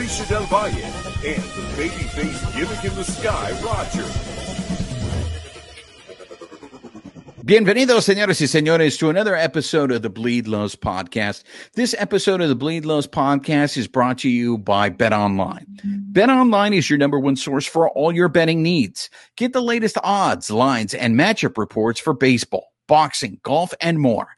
Alicia Del Valle, and the babyface gimmick in the sky, Roger. Bienvenidos, señores y señores, to another episode of the Bleed Lows podcast. This episode of the Bleed Lows podcast is brought to you by Bet Online. Bet Online is your number one source for all your betting needs. Get the latest odds, lines, and matchup reports for baseball, boxing, golf, and more.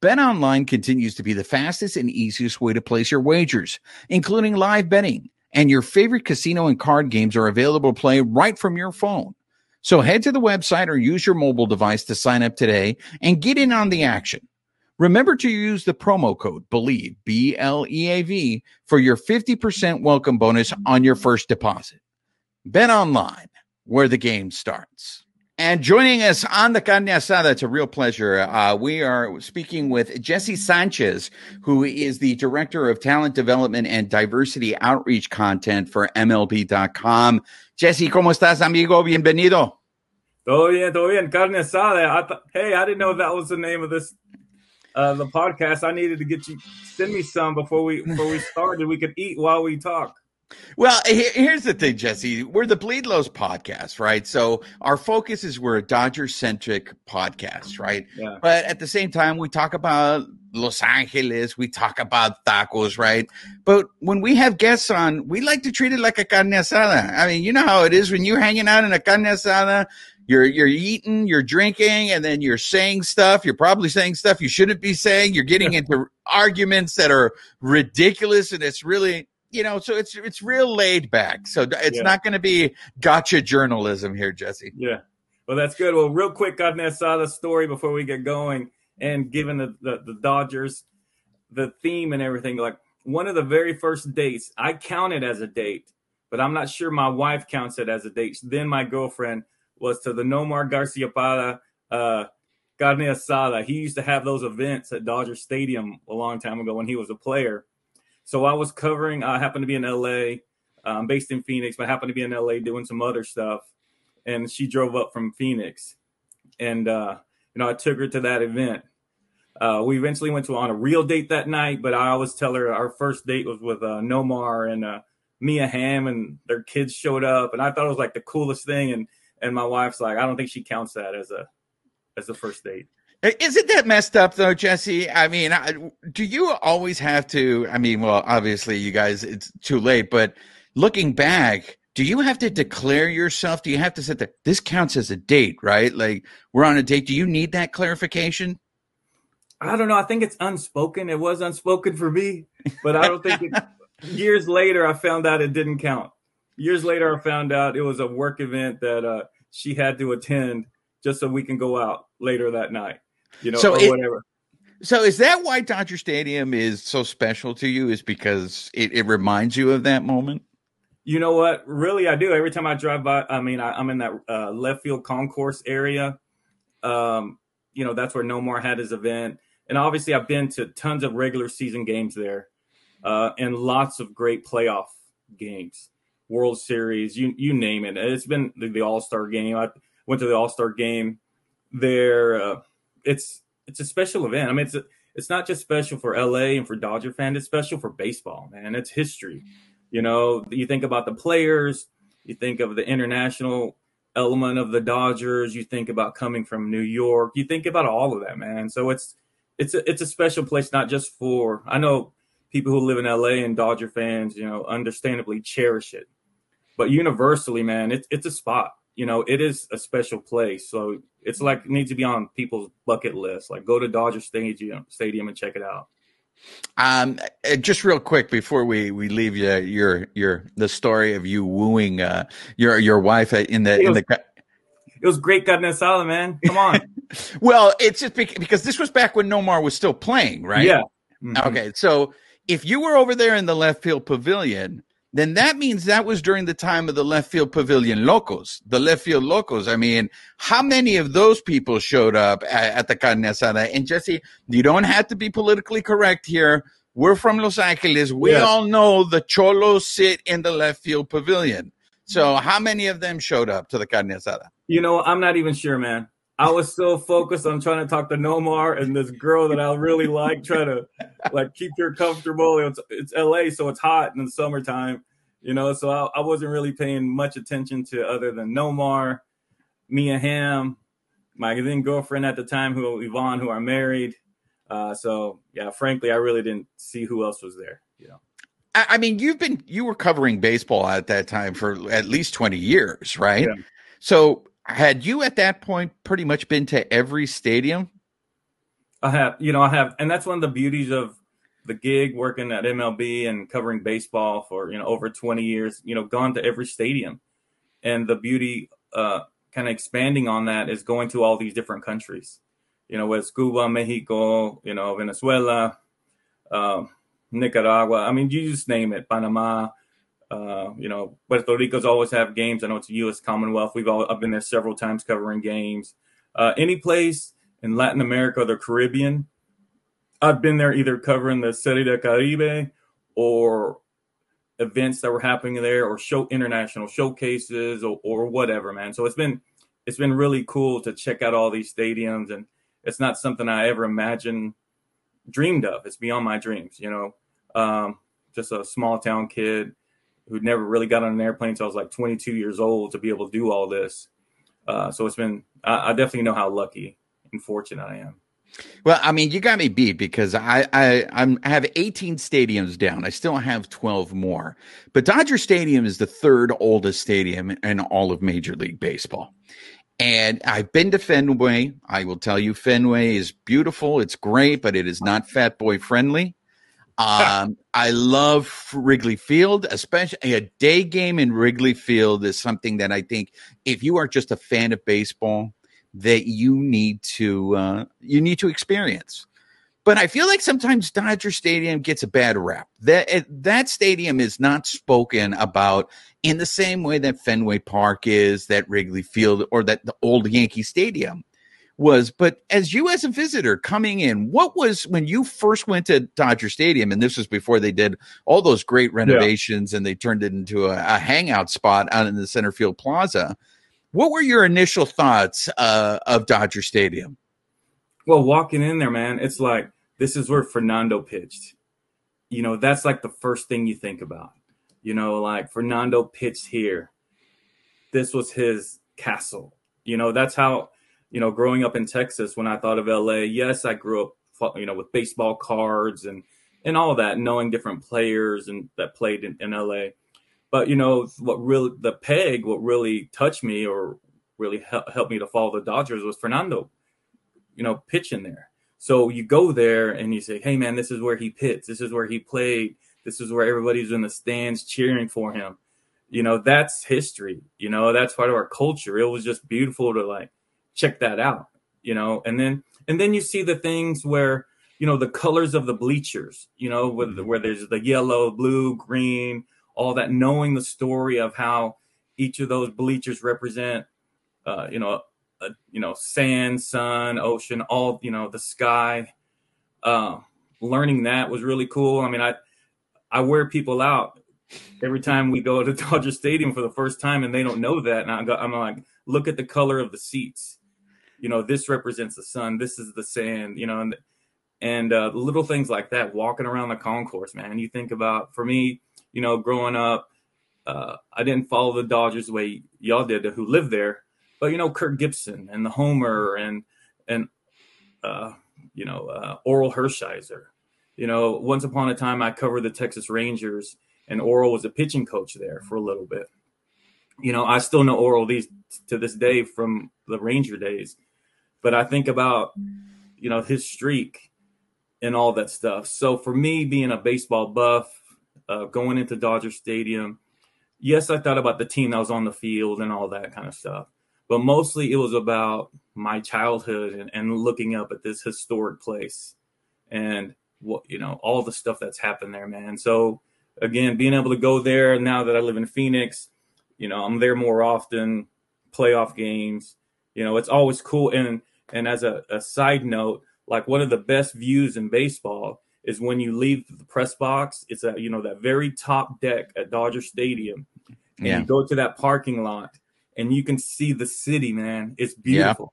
Bet Online continues to be the fastest and easiest way to place your wagers, including live betting. And your favorite casino and card games are available to play right from your phone. So head to the website or use your mobile device to sign up today and get in on the action. Remember to use the promo code BELIEVE, B L E A V, for your 50% welcome bonus on your first deposit. Bet online, where the game starts. And joining us on the carne asada, it's a real pleasure. Uh, we are speaking with Jesse Sanchez, who is the director of talent development and diversity outreach content for MLB.com. Jesse, ¿cómo estás, amigo? Bienvenido. Todo bien, todo bien. Carne asada. I th- hey, I didn't know that was the name of this uh the podcast. I needed to get you send me some before we before we started. We could eat while we talk. Well, here's the thing, Jesse. We're the Bleed Lows podcast, right? So our focus is we're a Dodger centric podcast, mm-hmm. right? Yeah. But at the same time, we talk about Los Angeles, we talk about tacos, right? But when we have guests on, we like to treat it like a carne asada. I mean, you know how it is when you're hanging out in a carne asada. You're you're eating, you're drinking, and then you're saying stuff. You're probably saying stuff you shouldn't be saying. You're getting into arguments that are ridiculous, and it's really you know, so it's it's real laid back. So it's Yeah. not going to be gotcha journalism here, Jesse. Yeah. Well, that's good. Well, real quick, carne asada story before we get going, and given the, the the Dodgers, the theme and everything, like one of the very first dates, I count it as a date, but I'm not sure my wife counts it as a date. Then my girlfriend was to the Nomar Garciaparra uh, carne asada. He used to have those events at Dodger Stadium a long time ago when he was a player. So I was covering. I happened to be in LA. I'm based in Phoenix, but happened to be in LA doing some other stuff. And she drove up from Phoenix, and uh, you know I took her to that event. Uh, we eventually went to on a real date that night, but I always tell her our first date was with uh, Nomar and uh, Mia Hamm, and their kids showed up, and I thought it was like the coolest thing. And and my wife's like, I don't think she counts that as a as a first date. Isn't that messed up though, Jesse? I mean, I, do you always have to? I mean, well, obviously, you guys, it's too late. But looking back, do you have to declare yourself? Do you have to say that this counts as a date, right? Like we're on a date. Do you need that clarification? I don't know. I think it's unspoken. It was unspoken for me, but I don't think it. years later, I found out it didn't count. Years later, I found out it was a work event that uh, she had to attend just so we can go out later that night, you know, So or it- whatever. So is that why Dodger Stadium is so special to you? Is because it, it reminds you of that moment? You know what? Really, I do. Every time I drive by, I mean, I, I'm in that uh, left field concourse area. Um, you know, that's where Nomar had his event. And obviously, I've been to tons of regular season games there uh, and lots of great playoff games, World Series, you you name it. It's been the, the All Star game. I went to the All Star game there. Uh, it's it's a special event. I mean, it's a, it's not just special for LA and for Dodger fans. It's special for baseball, man. It's history. Mm-hmm. You know, you think about the players, you think of the international element of the Dodgers, you think about coming from New York, you think about all of that, man. So it's it's a, it's a special place, not just for I know people who live in LA and Dodger fans, you know, understandably cherish it, but universally, man, it's it's a spot. You know, it is a special place. So it's like it needs to be on people's bucket list. Like go to Dodger Stadium, Stadium and check it out. Um, uh, just real quick before we we leave you, your your the story of you wooing uh your your wife in the in the. It was great carne asada, man. Come on. Well, it's just because this was back when Nomar was still playing, right? Yeah. Mhm. Okay, so if you were over there in the left field pavilion, then that means that was during the time of the left field pavilion locos, the left field locos. I mean, how many of those people showed up at, at the carne asada? And Jesse, you don't have to be politically correct here. We're from Los Angeles. We Yeah. all know the cholos sit in the left field pavilion. So how many of them showed up to the carne asada? You know, I'm not even sure, man. I was so focused on trying to talk to Nomar and this girl that I really like, trying to like keep her comfortable. It's it's LA, so it's hot in the summertime, you know. So I, I wasn't really paying much attention to other than Nomar, Mia Hamm, my then girlfriend at the time, who Yvonne, who are married. Uh, so yeah, frankly, I really didn't see who else was there. You know. I I mean, you've been you were covering baseball at that time for at least 20 years, right? Yeah. So had you at that point pretty much been to every stadium? I have, you know, I have, and that's one of the beauties of the gig working at MLB and covering baseball for, you know, over 20 years, you know, gone to every stadium. And the beauty, uh, kind of expanding on that is going to all these different countries, you know, it's Cuba, Mexico, you know, Venezuela, uh, Nicaragua. I mean, you just name it, Panama. Uh, you know, Puerto Rico's always have games. I know it's a U.S. Commonwealth. We've all I've been there several times covering games. Uh, any place in Latin America or the Caribbean, I've been there either covering the Serie del Caribe or events that were happening there or show international showcases or, or whatever, man. So it's been it's been really cool to check out all these stadiums and it's not something I ever imagined dreamed of. It's beyond my dreams, you know. Um, just a small town kid who never really got on an airplane until I was like 22 years old to be able to do all this. Uh, so it's been, I, I definitely know how lucky and fortunate I am. Well, I mean, you got me beat because I I I'm, I have 18 stadiums down. I still have 12 more. But Dodger Stadium is the third oldest stadium in all of Major League Baseball. And I've been to Fenway. I will tell you, Fenway is beautiful. It's great, but it is not fat boy friendly. Um, I love Wrigley Field, especially a day game in Wrigley Field is something that I think if you are just a fan of baseball, that you need to uh, you need to experience. But I feel like sometimes Dodger Stadium gets a bad rap. That that stadium is not spoken about in the same way that Fenway Park is, that Wrigley Field, or that the old Yankee Stadium was. But as you as a visitor coming in, what was when you first went to Dodger Stadium, and this was before they did all those great renovations and they turned it into a, a hangout spot out in the center field plaza. What were your initial thoughts uh, of Dodger Stadium? Well, walking in there, man, it's like this is where Fernando pitched. You know, that's like the first thing you think about. You know, like Fernando pitched here. This was his castle. You know, that's how, you know, growing up in Texas, when I thought of LA, yes, I grew up, you know, with baseball cards and and all that, knowing different players and that played in, in LA. But you know, what really the peg, what really touched me or really hel- helped me to follow the Dodgers was Fernando you know, pitching there. So you go there and you say, hey, man, this is where he pitched. This is where he played. This is where everybody's in the stands cheering for him. You know, that's history. You know, that's part of our culture. It was just beautiful to like check that out, you know, and then, and then you see the things where, you know, the colors of the bleachers, you know, with, where there's the yellow, blue, green, all that, knowing the story of how each of those bleachers represent, uh, you know, uh, you know, sand, sun, ocean, all you know, the sky. Uh, learning that was really cool. I mean, I I wear people out every time we go to Dodger Stadium for the first time, and they don't know that. And I go, I'm like, look at the color of the seats. You know, this represents the sun. This is the sand. You know, and and uh, little things like that. Walking around the concourse, man. You think about for me, you know, growing up, uh, I didn't follow the Dodgers the way y'all did, who lived there but you know Kirk Gibson and the Homer and and uh, you know uh, Orel Hershiser. You know, once upon a time I covered the Texas Rangers, and Orel was a pitching coach there for a little bit. You know, I still know Orel these to this day from the Ranger days, but I think about you know his streak and all that stuff. So for me, being a baseball buff, uh, going into Dodger Stadium, yes, I thought about the team that was on the field and all that kind of stuff but mostly it was about my childhood and, and looking up at this historic place and what you know all the stuff that's happened there, man. So again, being able to go there now that I live in Phoenix, you know, I'm there more often, playoff games. You know, it's always cool. And and as a, a side note, like one of the best views in baseball is when you leave the press box. It's a you know that very top deck at Dodger Stadium. And Yeah. you go to that parking lot and you can see the city, man. It's beautiful.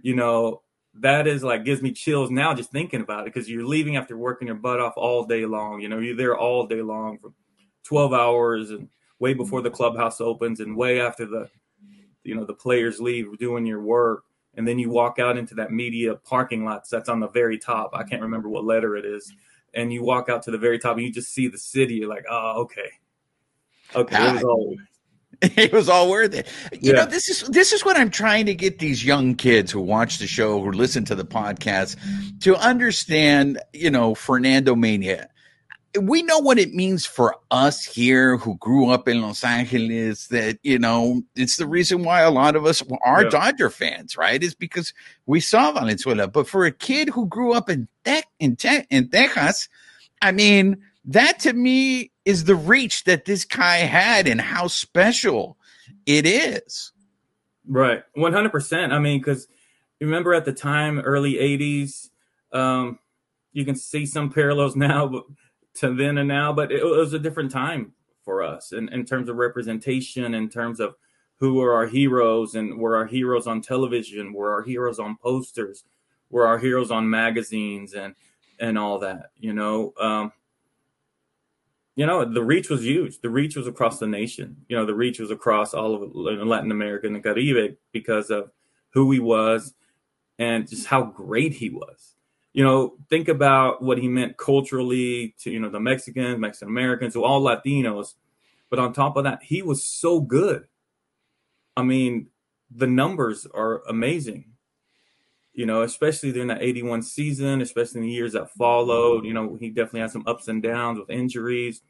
You know, that is like gives me chills now just thinking about it because you're leaving after working your butt off all day long. You know, you're there all day long for 12 hours and way before the clubhouse opens and way after the you know the players leave doing your work and then you walk out into that media parking lot that's on the very top i can't remember what letter it is and you walk out to the very top and you just see the city you're like oh okay okay it was ah. all it was all worth it. You Yeah. know, this is this is what I'm trying to get these young kids who watch the show, who listen to the podcast, to understand. You know, Fernando Mania. We know what it means for us here who grew up in Los Angeles. That you know, it's the reason why a lot of us are Yeah. Dodger fans, right? Is because we saw Valenzuela. But for a kid who grew up in Te- in, Te- in Texas, I mean, that to me is the reach that this guy had and how special it is. Right, one hundred percent. I mean, because remember at the time, early '80s, um, you can see some parallels now, but to then and now. But it was a different time for us, in, in terms of representation, in terms of who are our heroes, and were our heroes on television, were our heroes on posters, were our heroes on magazines, and and all that. You know, um, you know, the reach was huge. The reach was across the nation. You know, the reach was across all of Latin America and the Caribe because of who he was and just how great he was. You know, think about what he meant culturally to, you know, the Mexicans, Mexican Americans, to all Latinos. But on top of that, he was so good. I mean, the numbers are amazing. You know, especially during that 81 season, especially in the years that followed. You know, he definitely had some ups and downs with injuries.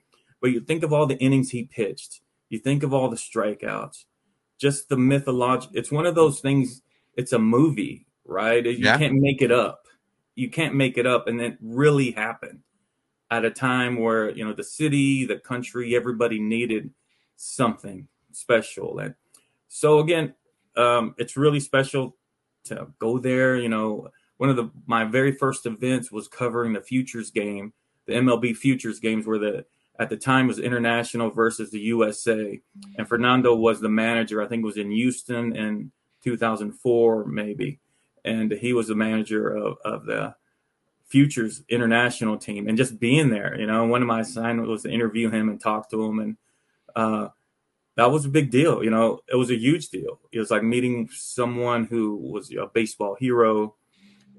But you think of all the innings he pitched, you think of all the strikeouts, just the mythology. It's one of those things, it's a movie, right? You Yeah. can't make it up. You can't make it up. And it really happened at a time where, you know, the city, the country, everybody needed something special. And so, again, um, it's really special to go there. You know, one of the my very first events was covering the futures game, the MLB futures games, where the at the time was international versus the USA, and Fernando was the manager. I think it was in Houston in 2004, maybe, and he was the manager of, of the futures international team. And just being there, you know, one of my assignments was to interview him and talk to him, and uh, that was a big deal. You know, it was a huge deal. It was like meeting someone who was a baseball hero,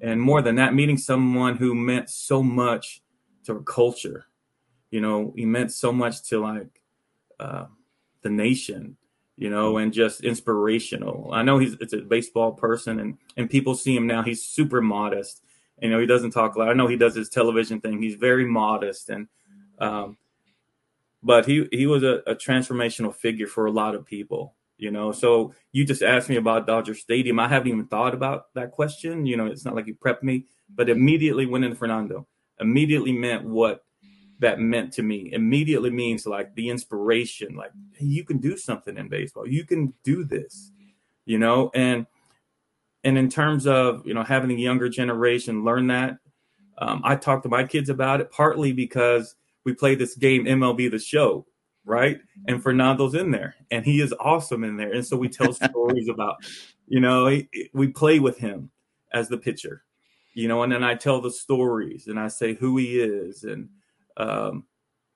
and more than that, meeting someone who meant so much to our culture. You know, he meant so much to like uh, the nation. You know, and just inspirational. I know he's it's a baseball person, and and people see him now. He's super modest. You know, he doesn't talk loud. I know he does his television thing. He's very modest, and um, but he he was a, a transformational figure for a lot of people you know so you just asked me about dodger stadium i haven't even thought about that question you know it's not like you prepped me but immediately went into fernando immediately meant what that meant to me immediately means like the inspiration like hey, you can do something in baseball you can do this you know and and in terms of you know having the younger generation learn that um, i talk to my kids about it partly because we play this game MLB the show, right? And Fernando's in there and he is awesome in there. And so we tell stories about, you know, he- we play with him as the pitcher, you know, and then I tell the stories and I say who he is and um,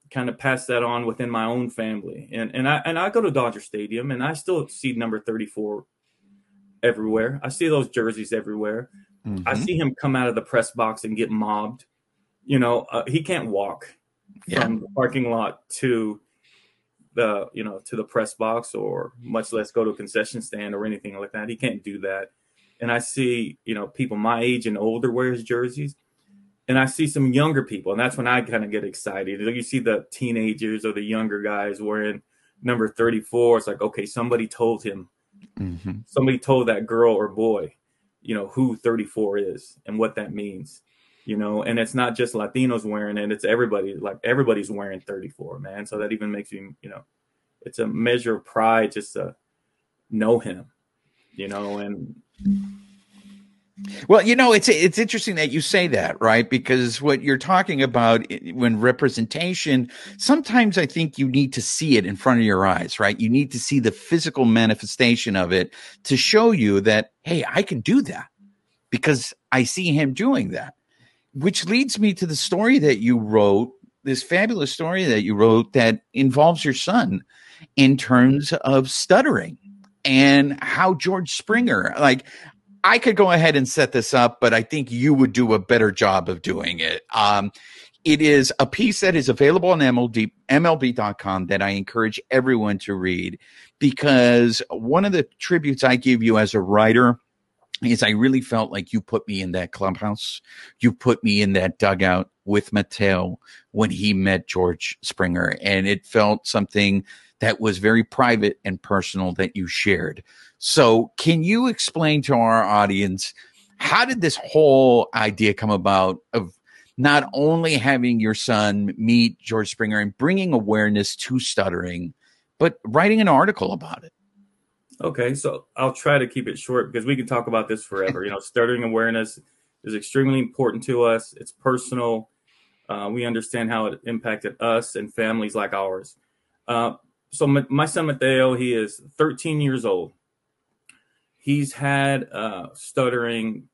kind of pass that on within my own family. And and I and I go to Dodger Stadium and I still see number 34 everywhere. I see those jerseys everywhere. I Mhm. see him come out of the press box and get mobbed. You know, uh, he can't walk Yeah. from the parking lot to the you know to the press box or much less go to a concession stand or anything like that. He can't do that. And I see you know people my age and older wear his jerseys, and I see some younger people, and that's when I kind of get excited. You see the teenagers or the younger guys wearing number thirty four. It's like okay, somebody told him Mhm. somebody told that girl or boy, you know, who 34 is and what that means. you know, and it's not just Latinos wearing it; it's everybody. Like everybody's wearing 34, man. So that even makes you, you know, it's a measure of pride just to know him, you know, and well, you know, it's it's interesting that you say that, right? Because what you're talking about when representation, sometimes I think you need to see it in front of your eyes, right? You need to see the physical manifestation of it to show you that, hey, I can do that because I see him doing that. Which leads me to the story that you wrote, this fabulous story that you wrote that involves your son in terms of stuttering and how George Springer, like I could go ahead and set this up, but I think you would do a better job of doing it. Um, it is a piece that is available on MLB, MLB.com that I encourage everyone to read because one of the tributes I give you as a writer is I really felt like you put me in that clubhouse. You put me in that dugout with Mateo when he met George Springer. And it felt something that was very private and personal that you shared. So, can you explain to our audience how did this whole idea come about of not only having your son meet George Springer and bringing awareness to stuttering, but writing an article about it? Okay, so I'll try to keep it short because we can talk about this forever. You know, stuttering awareness is extremely important to us. It's personal. Uh, we understand how it impacted us and families like ours. Uh, so my, my, son Mateo, he is 13 years old. He's had uh, stuttering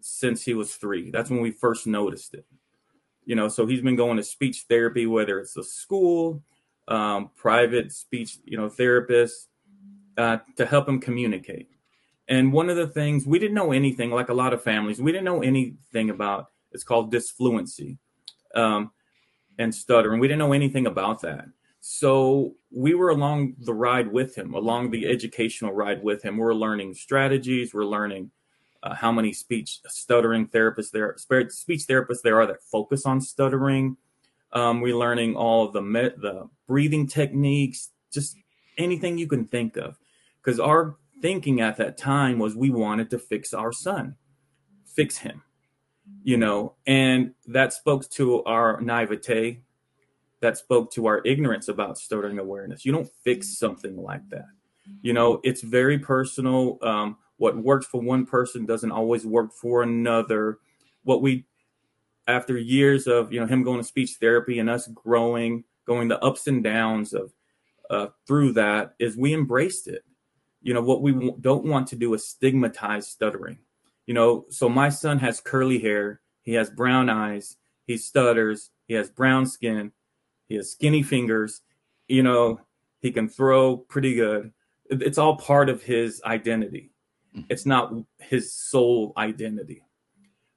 since he was three. That's when we first noticed it. You know, so he's been going to speech therapy, whether it's a school, um, private speech, you know, therapist, uh, to help him communicate. And one of the things we didn't know anything, like a lot of families, we didn't know anything about. It's called disfluency um, and stuttering. We didn't know anything about that. So we were along the ride with him, along the educational ride with him. We're learning strategies. We're learning uh, how many speech stuttering therapists there, speech therapists there are that focus on stuttering. Um, we're learning all the me- the breathing techniques, just anything you can think of, because our thinking at that time was we wanted to fix our son, fix him, you know, and that spoke to our naivete that spoke to our ignorance about stuttering awareness. You don't fix something like that. You know, it's very personal. Um, what works for one person doesn't always work for another. What we, after years of you know him going to speech therapy and us growing, going the ups and downs of uh, through that, is we embraced it. You know, what we w- don't want to do is stigmatize stuttering. You know, so my son has curly hair, he has brown eyes, he stutters, he has brown skin, he has skinny fingers. You know, he can throw pretty good. It's all part of his identity. Mm-hmm. It's not his sole identity.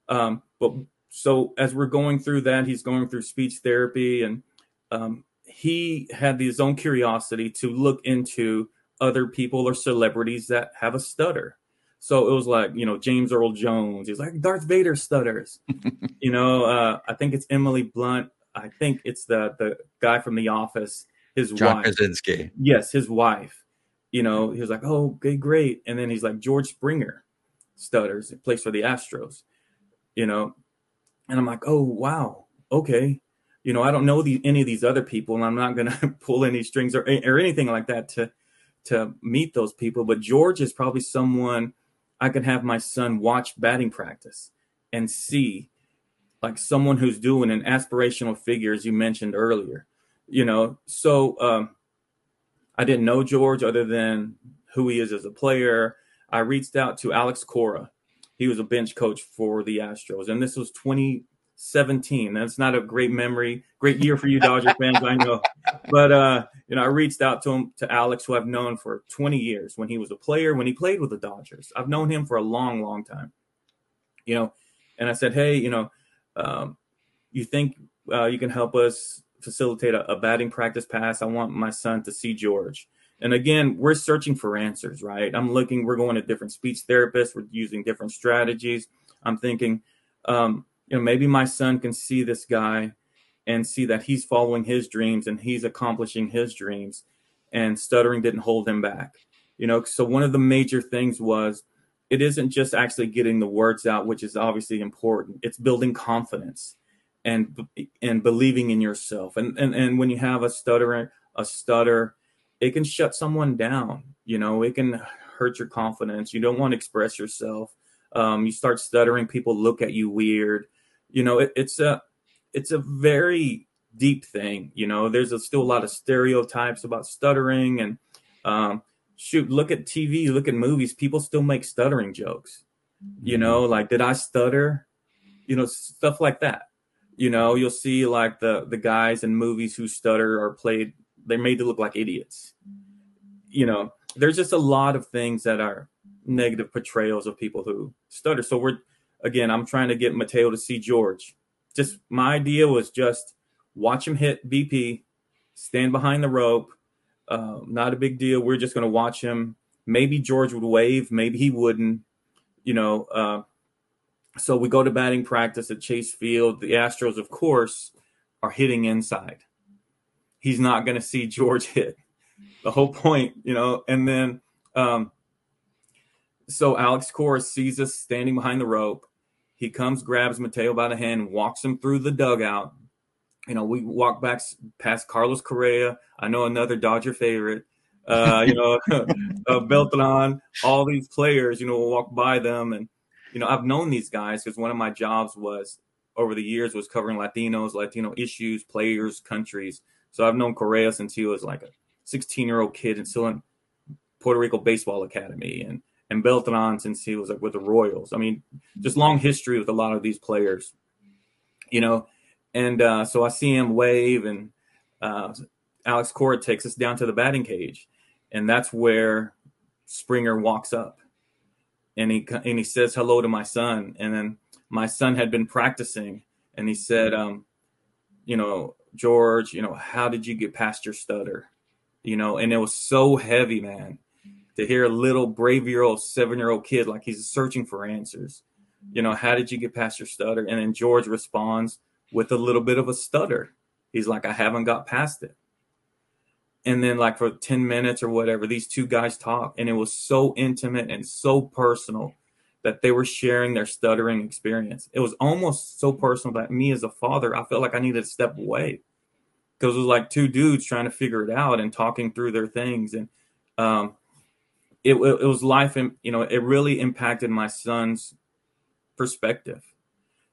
Um, but so as we're going through that, he's going through speech therapy, and um, he had his own curiosity to look into other people or celebrities that have a stutter. So it was like, you know, James Earl Jones. He's like Darth Vader stutters. you know, uh, I think it's Emily Blunt. I think it's the the guy from The Office, his John wife. Krasinski. Yes, his wife. You know, he was like, "Oh, okay, great," and then he's like, "George Springer stutters, plays for the Astros." You know, and I'm like, "Oh, wow, okay." You know, I don't know the, any of these other people, and I'm not going to pull any strings or or anything like that to to meet those people. But George is probably someone I could have my son watch batting practice and see like someone who's doing an aspirational figure, as you mentioned earlier. You know, so um, I didn't know George other than who he is as a player. I reached out to Alex Cora. He was a bench coach for the Astros, and this was 2017. That's not a great memory, great year for you Dodger fans, I know. But uh, you know, I reached out to him to Alex, who I've known for 20 years when he was a player, when he played with the Dodgers. I've known him for a long, long time. You know, and I said, hey, you know, um, you think uh, you can help us facilitate a, a, batting practice pass? I want my son to see George. And again, we're searching for answers, right? I'm looking, we're going to different speech therapists, we're using different strategies. I'm thinking, um, you know, maybe my son can see this guy and see that he's following his dreams and he's accomplishing his dreams, and stuttering didn't hold him back. You know, so one of the major things was it isn't just actually getting the words out, which is obviously important. It's building confidence and and believing in yourself. And and and when you have a stutter, a stutter, it can shut someone down. You know, it can hurt your confidence. You don't want to express yourself. Um, you start stuttering, people look at you weird. You know, it, it's a it's a very deep thing. You know, there's a, still a lot of stereotypes about stuttering and um, shoot, look at TV, look at movies. People still make stuttering jokes. You mm-hmm. know, like did I stutter? You know, stuff like that. You know, you'll see like the the guys in movies who stutter are played. They're made to look like idiots. You know, there's just a lot of things that are negative portrayals of people who stutter. So we're again, I'm trying to get Mateo to see George. Just my idea was just watch him hit BP, stand behind the rope. Uh, not a big deal. We're just going to watch him. Maybe George would wave, maybe he wouldn't. You know, uh, so we go to batting practice at Chase Field. The Astros, of course, are hitting inside. He's not going to see George hit. The whole point, you know. And then, um, so Alex Cora sees us standing behind the rope. He comes, grabs Mateo by the hand, walks him through the dugout, you know, we walk back past Carlos Correa. I know another Dodger favorite. Uh, you know, uh, Beltran, all these players. You know, we'll walk by them, and you know, I've known these guys because one of my jobs was over the years was covering Latinos, Latino issues, players, countries. So I've known Correa since he was like a 16 year old kid and still in Puerto Rico Baseball Academy, and and Beltran since he was like with the Royals. I mean, just long history with a lot of these players. You know, and uh, so I see him wave, and uh, Alex Cora takes us down to the batting cage, and that's where Springer walks up, and he and he says hello to my son, and then my son had been practicing, and he said, um, you know, George, you know, how did you get past your stutter, you know, and it was so heavy, man, to hear a little brave year old seven year old kid like he's searching for answers, you know, how did you get past your stutter, and then George responds with a little bit of a stutter. He's like, I haven't got past it. And then, like, for 10 minutes or whatever, these two guys talk, and it was so intimate and so personal that they were sharing their stuttering experience. It was almost so personal that me as a father, I felt like I needed to step away because it was like two dudes trying to figure it out and talking through their things. And um, it, it was life, and you know, it really impacted my son's perspective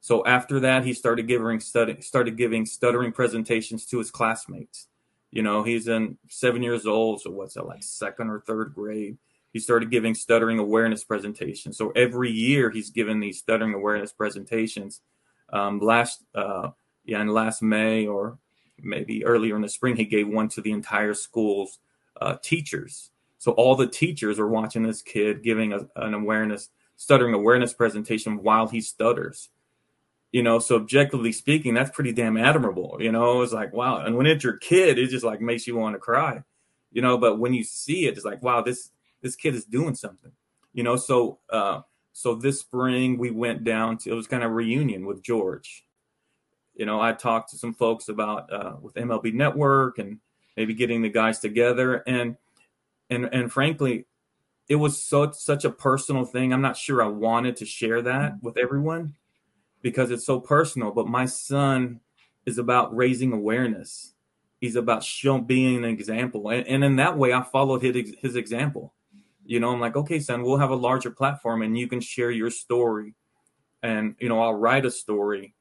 so after that, he started giving started giving stuttering presentations to his classmates. You know, he's in seven years old, so what's that like second or third grade? He started giving stuttering awareness presentations. So every year he's given these stuttering awareness presentations. Um, last, uh, yeah, in last May or maybe earlier in the spring, he gave one to the entire school's uh, teachers. So all the teachers are watching this kid giving a, an awareness, stuttering awareness presentation while he stutters you know so objectively speaking that's pretty damn admirable you know? It's like wow and when it's your kid it just like makes you want to cry you know? But when you see it it's like wow this this kid is doing something you know? So uh so this spring we went down to it was kind of reunion with george. You know i talked to some folks about uh with mlb network and maybe getting the guys together and and and frankly it was so such a personal thing. I'm not sure i wanted to share that with everyone because it's so personal. But my son is about raising awareness. He's about being an example, and, and in that way, I followed his his example. You know, I'm like, okay, son, we'll have a larger platform, and you can share your story, and you know, I'll write a story,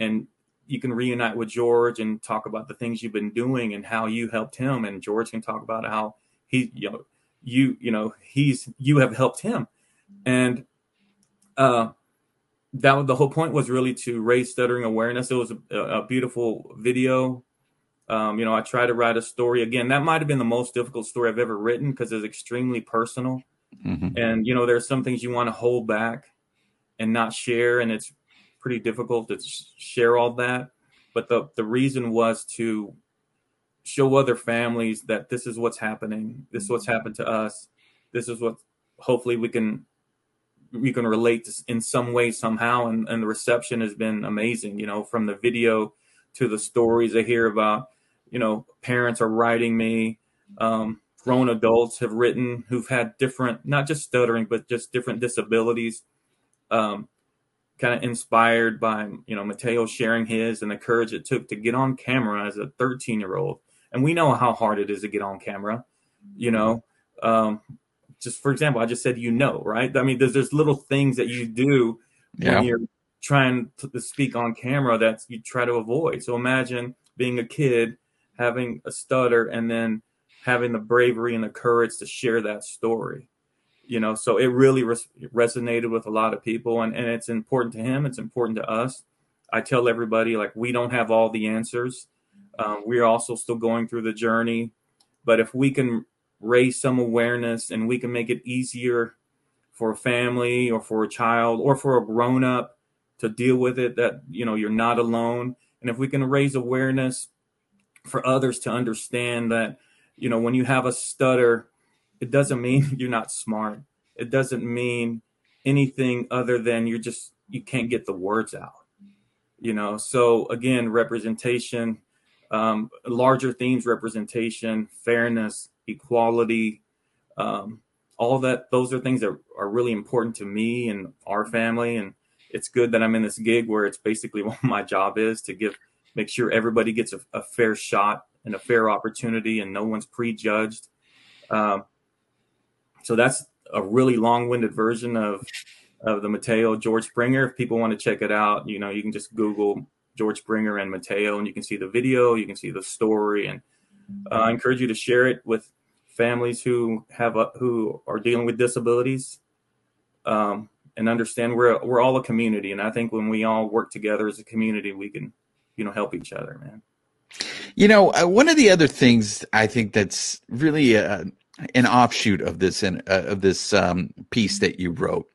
and you can reunite with George and talk about the things you've been doing and how you helped him, and George can talk about how he, you know, you, you know, he's you have helped him, and uh, that the whole point was really to raise stuttering awareness. It was a, a beautiful video. Um, you know, I tried to write a story again. That might have been the most difficult story I've ever written because it's extremely personal. Mm-hmm. And you know, there's some things you want to hold back and not share, and it's pretty difficult to share all that. But the the reason was to show other families that this is what's happening. This is what's happened to us. This is what hopefully we can you can relate to in some way somehow and, and the reception has been amazing you know from the video to the stories i hear about you know parents are writing me um, grown adults have written who've had different, not just stuttering, but just different disabilities. Um, kind of inspired by you know Mateo sharing his and the courage it took to get on camera as a 13 year old, and we know how hard it is to get on camera. You know, um, just for example, I just said you know, right? I mean, there's there's little things that you do Yeah. when you're trying to, speak on camera that you try to avoid. So imagine being a kid having a stutter and then having the bravery and the courage to share that story you know so it really res- resonated with a lot of people and, and it's important to him it's important to us i tell everybody like we don't have all the answers um, we're also still going through the journey but if we can raise some awareness and we can make it easier for a family or for a child or for a grown up to deal with it that you know you're not alone. And if we can raise awareness for others to understand that you know when you have a stutter it doesn't mean you're not smart. It doesn't mean anything other than you're just you can't get the words out you know? So again representation um, larger themes representation fairness equality um, all that those are things that are really important to me and our family. And it's good that i'm in this gig where it's basically what my job is to give make sure everybody gets a, a fair shot and a fair opportunity and no one's prejudged. Um, so that's a really long-winded version of of the Mateo George Springer. If people want to check it out, you know, you can just Google George Springer and Mateo, and you can see the video, you can see the story, and uh, I encourage you to share it with families who have a, who are dealing with disabilities, um, and understand we're we're all a community, and I think when we all work together as a community, we can, you know, help each other, man. You know, uh, one of the other things I think that's really uh, an offshoot of this and uh, of this um, piece that you wrote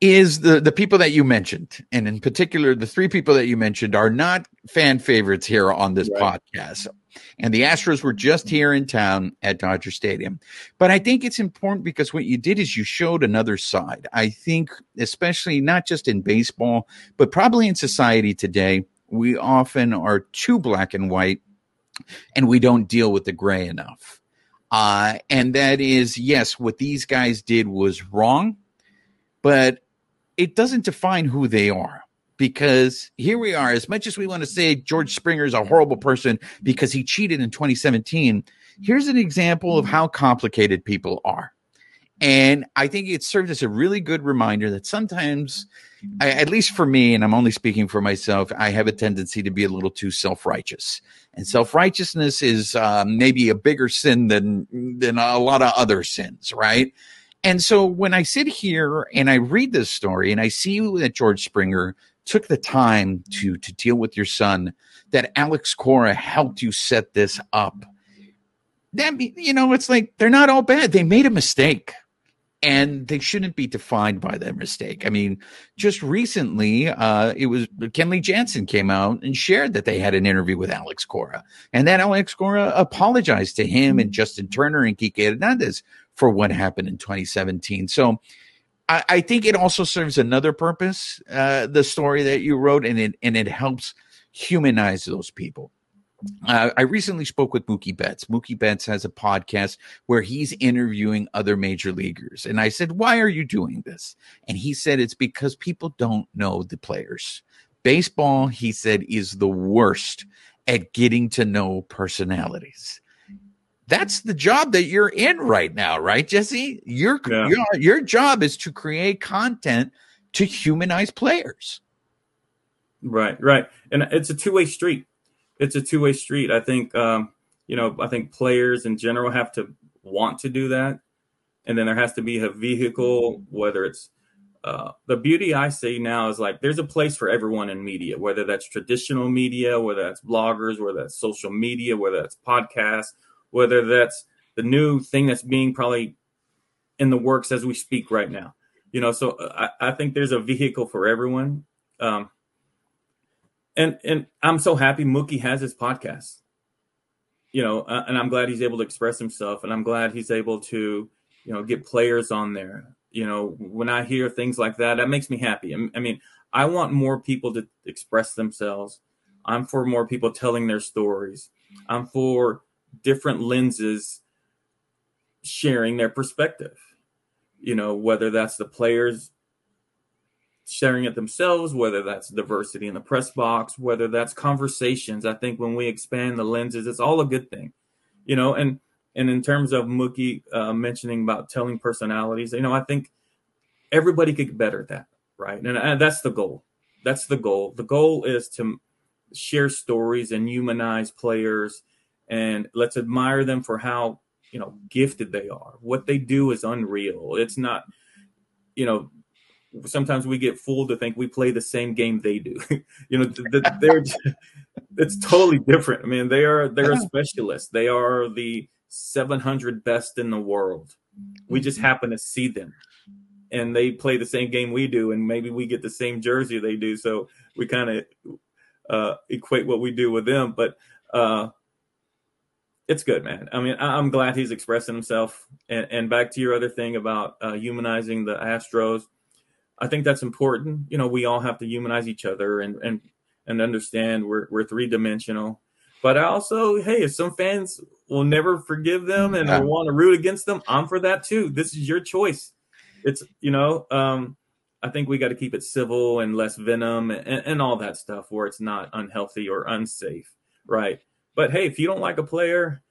is the the people that you mentioned, and in particular, the three people that you mentioned are not fan favorites here on this Right. podcast. And the Astros were just here in town at Dodger Stadium. But I think it's important because what you did is you showed another side. I think, especially not just in baseball, but probably in society today, we often are too black and white and we don't deal with the gray enough. Uh, and that is, yes, what these guys did was wrong, but it doesn't define who they are. Because here we are, as much as we want to say George Springer is a horrible person because he cheated in 2017, here's an example of how complicated people are. And I think it served as a really good reminder that sometimes, I, at least for me, and I'm only speaking for myself, I have a tendency to be a little too self righteous. And self righteousness is uh, maybe a bigger sin than than a lot of other sins, right? And so when I sit here and I read this story and I see that George Springer took the time to to deal with your son, that Alex Cora helped you set this up. That you know, it's like they're not all bad. They made a mistake. And they shouldn't be defined by that mistake. I mean, just recently, uh, it was Kenley Jansen came out and shared that they had an interview with Alex Cora, and that Alex Cora apologized to him and Justin Turner and Kike Hernandez for what happened in 2017. So I, I think it also serves another purpose, uh, the story that you wrote, and it and it helps humanize those people. Uh, I recently spoke with Mookie Betts. Mookie Betts has a podcast where he's interviewing other major leaguers. And I said, Why are you doing this? And he said, It's because people don't know the players. Baseball, he said, is the worst at getting to know personalities. That's the job that you're in right now, right, Jesse? Your, Yeah. your, your job is to create content to humanize players. Right, right, and it's a two way street. It's a two way street. I think um, you know. I think players in general have to want to do that, and then there has to be a vehicle. Whether it's uh, the beauty I see now is like there's a place for everyone in media, whether that's traditional media, whether that's bloggers, whether that's social media, whether that's podcasts, whether that's the new thing that's being probably in the works as we speak right now. You know, so I, I think there's a vehicle for everyone. Um, and and I'm so happy Mookie has his podcast. You know, uh, and I'm glad he's able to express himself, and I'm glad he's able to, you know, get players on there. You know, when I hear things like that, that makes me happy. I I mean, I want more people to express themselves. I'm for more people telling their stories. I'm for different lenses sharing their perspective. You know, whether that's the players sharing it themselves, whether that's diversity in the press box, whether that's conversations. I think when we expand the lenses, it's all a good thing. You know, and and in terms of Mookie uh, mentioning about telling personalities, you know, I think everybody could get better at that, right? And, and that's the goal. That's the goal. The goal is to share stories and humanize players, and let's admire them for how you know gifted they are. What they do is unreal. It's not, you know, sometimes we get fooled to think we play the same game they do. you know, they're it's totally different. I mean, they are they're a specialist. They are the 700 best in the world. We just mm-hmm. happen to see them, and they play the same game we do, and maybe we get the same jersey they do. So we kind of uh, equate what we do with them, but. Uh, it's good, man. I mean, I'm glad he's expressing himself. And, and back to your other thing about uh, humanizing the Astros, I think that's important. You know, we all have to humanize each other and and and understand we're we're three dimensional. But I also, hey, if some fans will never forgive them and yeah. want to root against them, I'm for that too. This is your choice. It's you know, um, I think we got to keep it civil and less venom and, and all that stuff where it's not unhealthy or unsafe, right? But hey, if you don't like a player,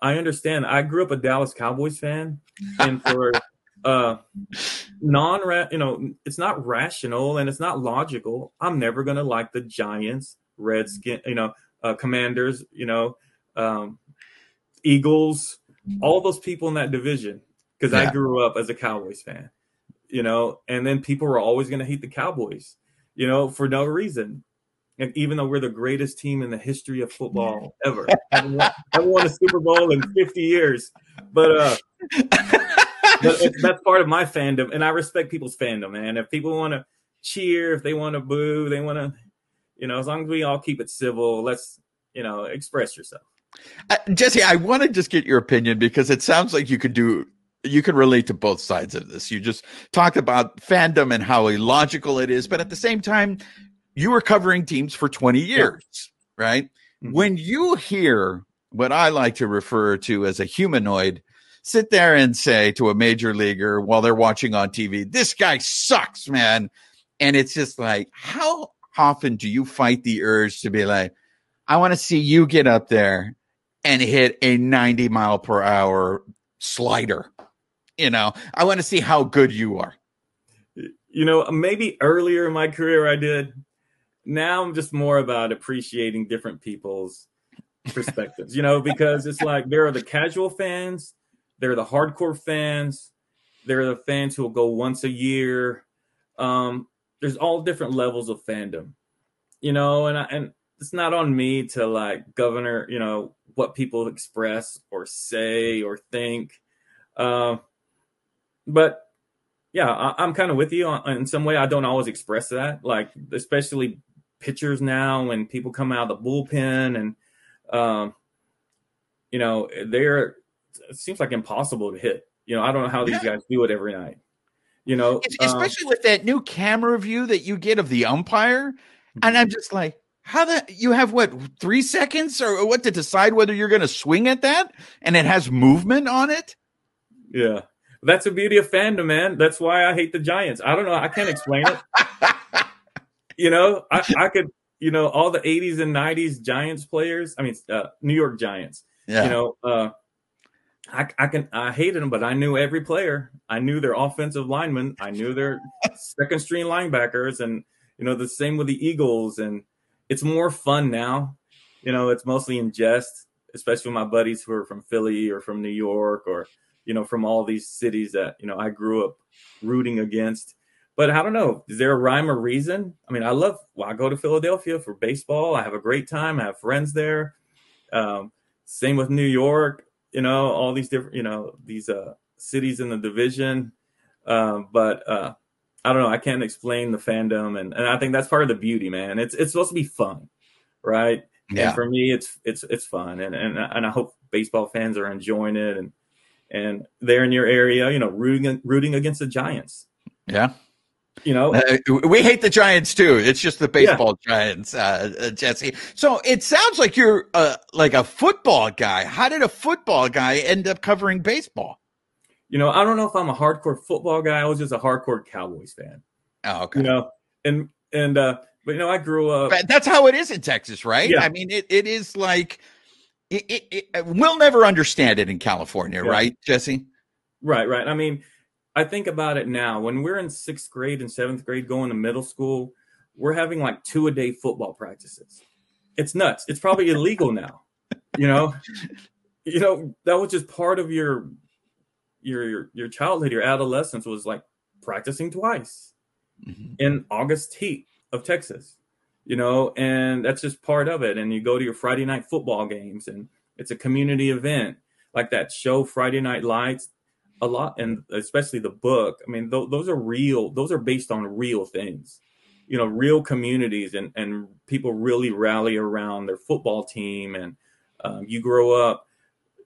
I understand. I grew up a Dallas Cowboys fan, and for uh non you know it's not rational and it's not logical. I'm never going to like the giants redskin you know uh, commanders you know um eagles all those people in that division. Because yeah. i grew up as a cowboys fan you know? And then people were always going to hate the cowboys you know for no reason and even though we're the greatest team in the history of football ever haven't won, haven't won a super bowl in 50 years but uh that's part of my fandom, and I respect people's fandom, And If people want to cheer, if they want to boo, they want to, you know, as long as we all keep it civil, let's, you know, express yourself. Uh, Jesse, I want to just get your opinion because it sounds like you could do you can relate to both sides of this. You just talked about fandom and how illogical it is, but at the same time, you were covering teams for 20 years, yeah. right? Mm-hmm. When you hear what I like to refer to as a humanoid sit there and say to a major leaguer while they're watching on TV, this guy sucks, man. And it's just like, how often do you fight the urge to be like, I want to see you get up there and hit a 90 mile per hour slider? You know, I want to see how good you are. You know, maybe earlier in my career I did. Now I'm just more about appreciating different people's perspectives, you know, because it's like there are the casual fans there are the hardcore fans. there are the fans who will go once a year. Um, there's all different levels of fandom, you know, and I, and it's not on me to like governor, you know, what people express or say or think. Uh, but yeah, I, am kind of with you in some way. I don't always express that, like especially pitchers now when people come out of the bullpen and, um, you know, they're it seems like impossible to hit. You know, I don't know how these guys do it every night. You know, especially um, with that new camera view that you get of the umpire, and I'm just like, how the you have what three seconds or what to decide whether you're going to swing at that, and it has movement on it. Yeah, that's the beauty of fandom, man. That's why I hate the Giants. I don't know. I can't explain it. you know, I, I could, you know, all the 80s and 90s Giants players. I mean, uh, New York Giants. Yeah. You know, uh, I, I, can I hated them, but I knew every player. I knew their offensive linemen. I knew their second string linebackers, and you know the same with the Eagles. And it's more fun now. You know, it's mostly in jest, especially with my buddies who are from Philly or from New York or you know from all these cities that you know I grew up rooting against. But I don't know. Is there a rhyme or reason? I mean, I love. Well, I go to Philadelphia for baseball. I have a great time. I have friends there. Um, same with New York you know, all these different, you know, these uh, cities in the division. Um, but uh, I don't know. I can't explain the fandom, and, and I think that's part of the beauty, man. It's it's supposed to be fun, right? Yeah. And for me, it's it's it's fun, and and and I hope baseball fans are enjoying it, and and they're in your area, you know, rooting rooting against the Giants. Yeah, you know, uh, we hate the Giants too. It's just the baseball yeah. Giants, uh, Jesse. So it sounds like you're uh, like a football guy. How did a football guy end up covering baseball? You know, I don't know if I'm a hardcore football guy. I was just a hardcore Cowboys fan. Oh, okay. You know, and and uh, but you know, I grew up. But that's how it is in Texas, right? Yeah. I mean, it, it is like it, it, it, we'll never understand it in California, Yeah. right, Jesse? Right, right. I mean, I think about it now. When we're in sixth grade and seventh grade, going to middle school, we're having like two a day football practices. It's nuts. It's probably illegal now. You know, you know that was just part of your your your, your childhood, your adolescence was like practicing twice Mhm. in August heat of Texas. You know, and that's just part of it. And you go to your Friday night football games, and it's a community event like that show Friday Night Lights a lot and especially the book. I mean th- those are real those are based on real things. You know real communities and and people really rally around their football team and um, you grow up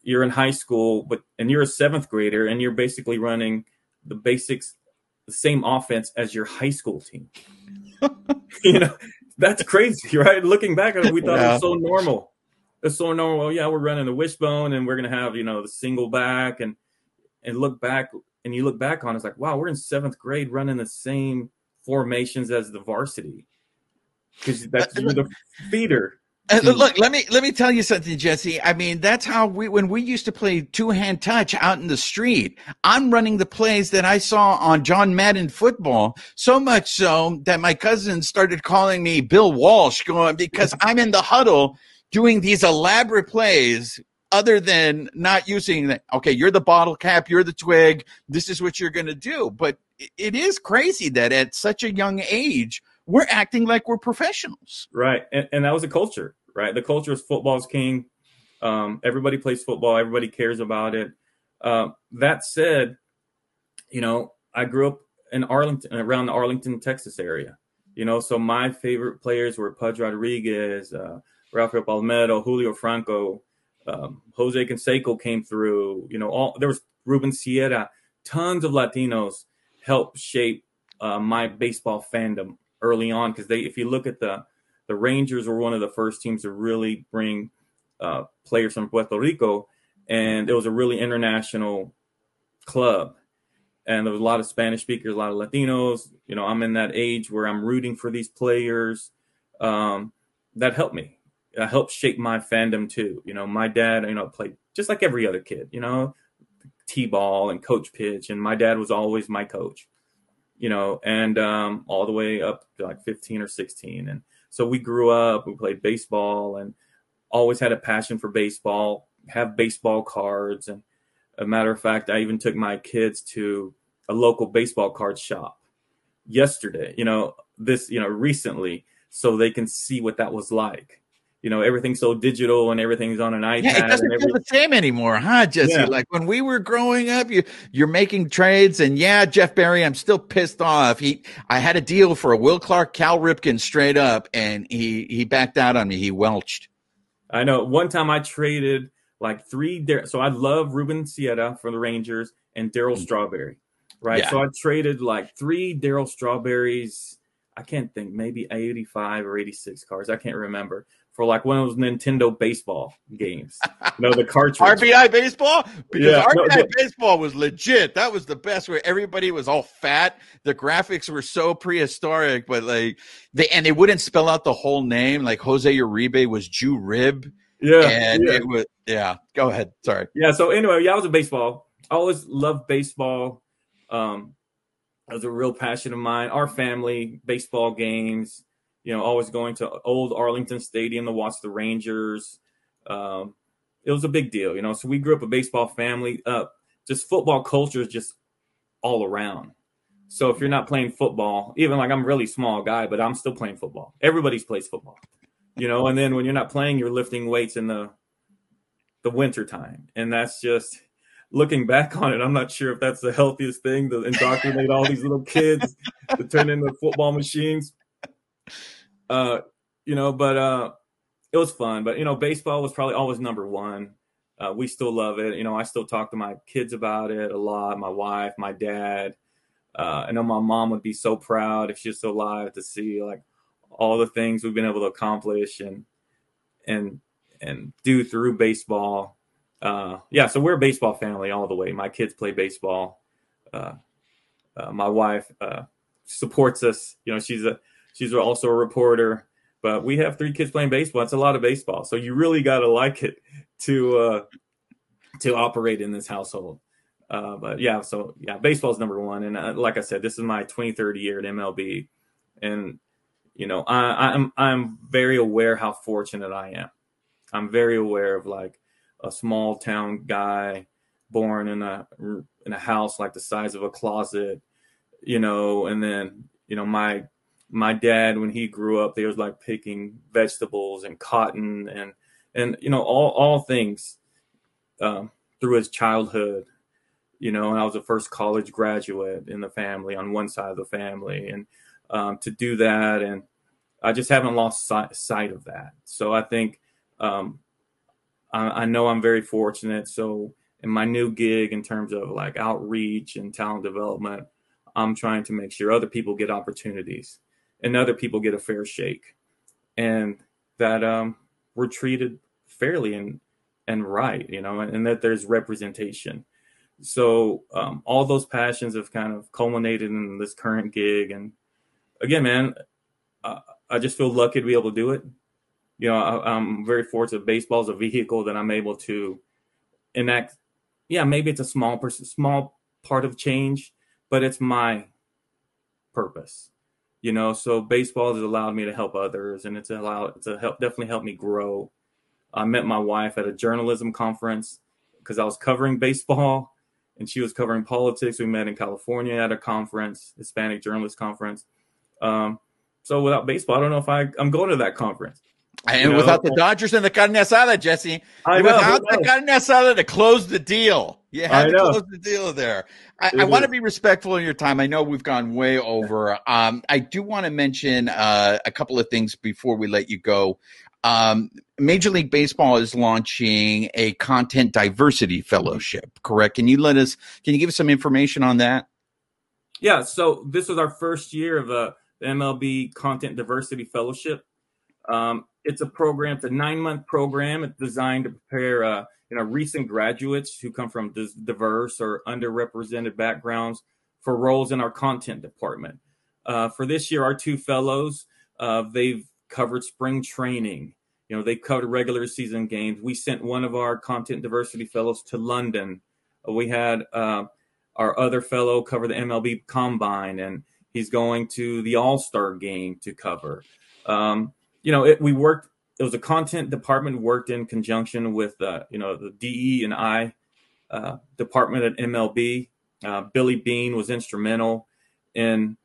you're in high school but and you're a seventh grader and you're basically running the basics the same offense as your high school team. You know that's crazy right? Looking back we thought it was so normal. It's so normal. Yeah we're running the wishbone and we're to have you know the single back and and look back and you look back on it's like wow we're in seventh grade running the same formations as the varsity because that's you're the feeder Uh, Hmm. look, let me let me tell you something, Jesse. I mean, that's how we when we used to play two hand touch out in the street. I'm running the plays that I saw on John Madden football. So much so that my cousins started calling me Bill Walsh, going because I'm in the huddle doing these elaborate plays. Other than not using the okay, you're the bottle cap, you're the twig. This is what you're going to do. But it- is crazy that at such a young age we're acting like we're professionals. right and, and that was a culture right the culture is football's king um, everybody plays football everybody cares about it um, that said you know i grew up in arlington around the arlington texas area you know so my favorite players were pudge rodriguez uh, rafael palmeiro julio franco um, jose canseco came through you know all there was ruben sierra tons of latinos helped shape uh, my baseball fandom early on because they if you look at the the Rangers were one of the first teams to really bring uh, players from Puerto Rico, and it was a really international club. And there was a lot of Spanish speakers, a lot of Latinos. You know, I'm in that age where I'm rooting for these players. Um, that helped me. It helped shape my fandom too. You know, my dad, you know, played just like every other kid. You know, t-ball and coach pitch, and my dad was always my coach. You know, and um, all the way up to like 15 or 16, and so we grew up, we played baseball and always had a passion for baseball, have baseball cards. And a matter of fact, I even took my kids to a local baseball card shop yesterday, you know, this, you know, recently, so they can see what that was like. You know, everything's so digital and everything's on an iPad. Yeah, it doesn't and feel the same anymore, huh, Jesse? Yeah. Like when we were growing up, you you're making trades, and yeah, Jeff Barry, I'm still pissed off. He, I had a deal for a Will Clark, Cal Ripken, straight up, and he he backed out on me. He welched. I know. One time I traded like three. So I love Ruben Sierra for the Rangers and Darryl mm. Strawberry, right? Yeah. So I traded like three Darryl Strawberries. I can't think, maybe 85 or 86 cards. I can't remember for like one of those Nintendo baseball games. no, the cartridge. RBI baseball because Yeah, RBI no. baseball was legit. That was the best where everybody was all fat. The graphics were so prehistoric, but like they and they wouldn't spell out the whole name. Like Jose Uribe was Jew Rib, yeah, and yeah. it was yeah. Go ahead. Sorry. Yeah. So anyway, yeah, I was a baseball. I always loved baseball. Um, it was a real passion of mine. Our family, baseball games. You know, always going to old Arlington Stadium to watch the Rangers. Um, it was a big deal, you know. So we grew up a baseball family. Uh, just football culture is just all around. So if you're not playing football, even like I'm a really small guy, but I'm still playing football. Everybody's plays football, you know. And then when you're not playing, you're lifting weights in the the winter time, and that's just looking back on it. I'm not sure if that's the healthiest thing to indoctrinate all these little kids to turn into football machines. Uh, you know, but uh, it was fun. But you know, baseball was probably always number one. Uh, we still love it. You know, I still talk to my kids about it a lot. My wife, my dad. Uh, I know my mom would be so proud if she's still alive to see like all the things we've been able to accomplish and and and do through baseball. uh, yeah, so we're a baseball family all the way. My kids play baseball. Uh, uh, my wife uh, supports us. You know, she's a she's also a reporter. But we have three kids playing baseball. It's a lot of baseball, so you really got to like it to uh, to operate in this household. Uh, but yeah, so yeah, baseball's number one. And uh, like I said, this is my 23rd year at MLB, and you know, I, I'm I'm very aware how fortunate I am. I'm very aware of like a small town guy born in a in a house like the size of a closet, you know, and then you know my my dad when he grew up, they was like picking vegetables and cotton and and you know all all things um, through his childhood, you know, and I was the first college graduate in the family on one side of the family, and um, to do that, and I just haven't lost sight, sight of that. So I think um, I, I know I'm very fortunate. So in my new gig, in terms of like outreach and talent development, I'm trying to make sure other people get opportunities and other people get a fair shake, and that um, we're treated fairly and and right, you know, and, and that there's representation. So um, all those passions have kind of culminated in this current gig, and again, man, uh, I just feel lucky to be able to do it you know, I, am very fortunate. Baseball is a vehicle that I'm able to enact. Yeah, maybe it's a small person, small part of change, but it's my purpose. You know, so baseball has allowed me to help others, and it's allowed it's a help definitely helped me grow. I met my wife at a journalism conference because I was covering baseball, and she was covering politics. We met in California at a conference, Hispanic Journalist Conference. Um, so without baseball, I don't know if I I'm going to that conference. And you without the Dodgers and the carne asada, Jesse, I know, without the carne asada to close the deal, you had to close the deal there. I, I want to be respectful of your time. I know we've gone way over. Um, I do want to mention uh, a couple of things before we let you go. Um, Major League Baseball is launching a content diversity fellowship. Correct? Can you let us? Can you give us some information on that? Yeah. So this was our first year of a MLB Content Diversity Fellowship. Um, it's a program, it's a nine month program. It's designed to prepare uh, you know recent graduates who come from diverse or underrepresented backgrounds for roles in our content department. Uh, for this year, our two fellows uh, they've covered spring training. You know, they covered regular season games. We sent one of our content diversity fellows to London. we had uh, our other fellow cover the MLB Combine, and he's going to the All Star game to cover. Um, you know, it, we worked. It was a content department worked in conjunction with uh, you know the DE and I uh, department at MLB. Uh, Billy Bean was instrumental in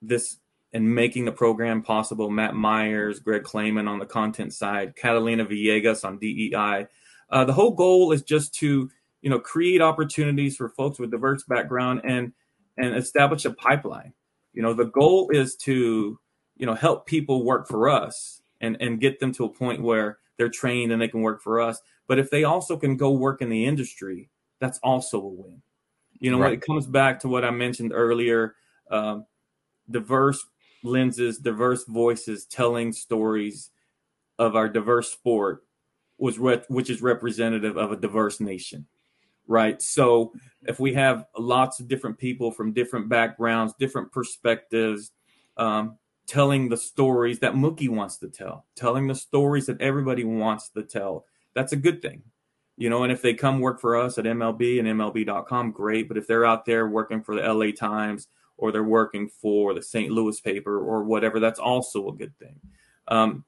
this in making the program possible. Matt Myers, Greg Clayman on the content side, Catalina Villegas on DEI. Uh, the whole goal is just to you know create opportunities for folks with diverse background and and establish a pipeline. You know, the goal is to you know help people work for us and and get them to a point where they're trained and they can work for us. But if they also can go work in the industry that's also a win. You know right. when it comes back to what i mentioned earlier um, diverse lenses diverse voices telling stories of our diverse sport was re- which is representative of a diverse nation right? So if we have lots of different people from different backgrounds different perspectives um, telling the stories that Mookie wants to tell, telling the stories that everybody wants to tell. That's a good thing. You know, and if they come work for us at MLB and MLB.com, great. But if they're out there working for the LA Times or they're working for the St. Louis paper or whatever, that's also a good thing. Um,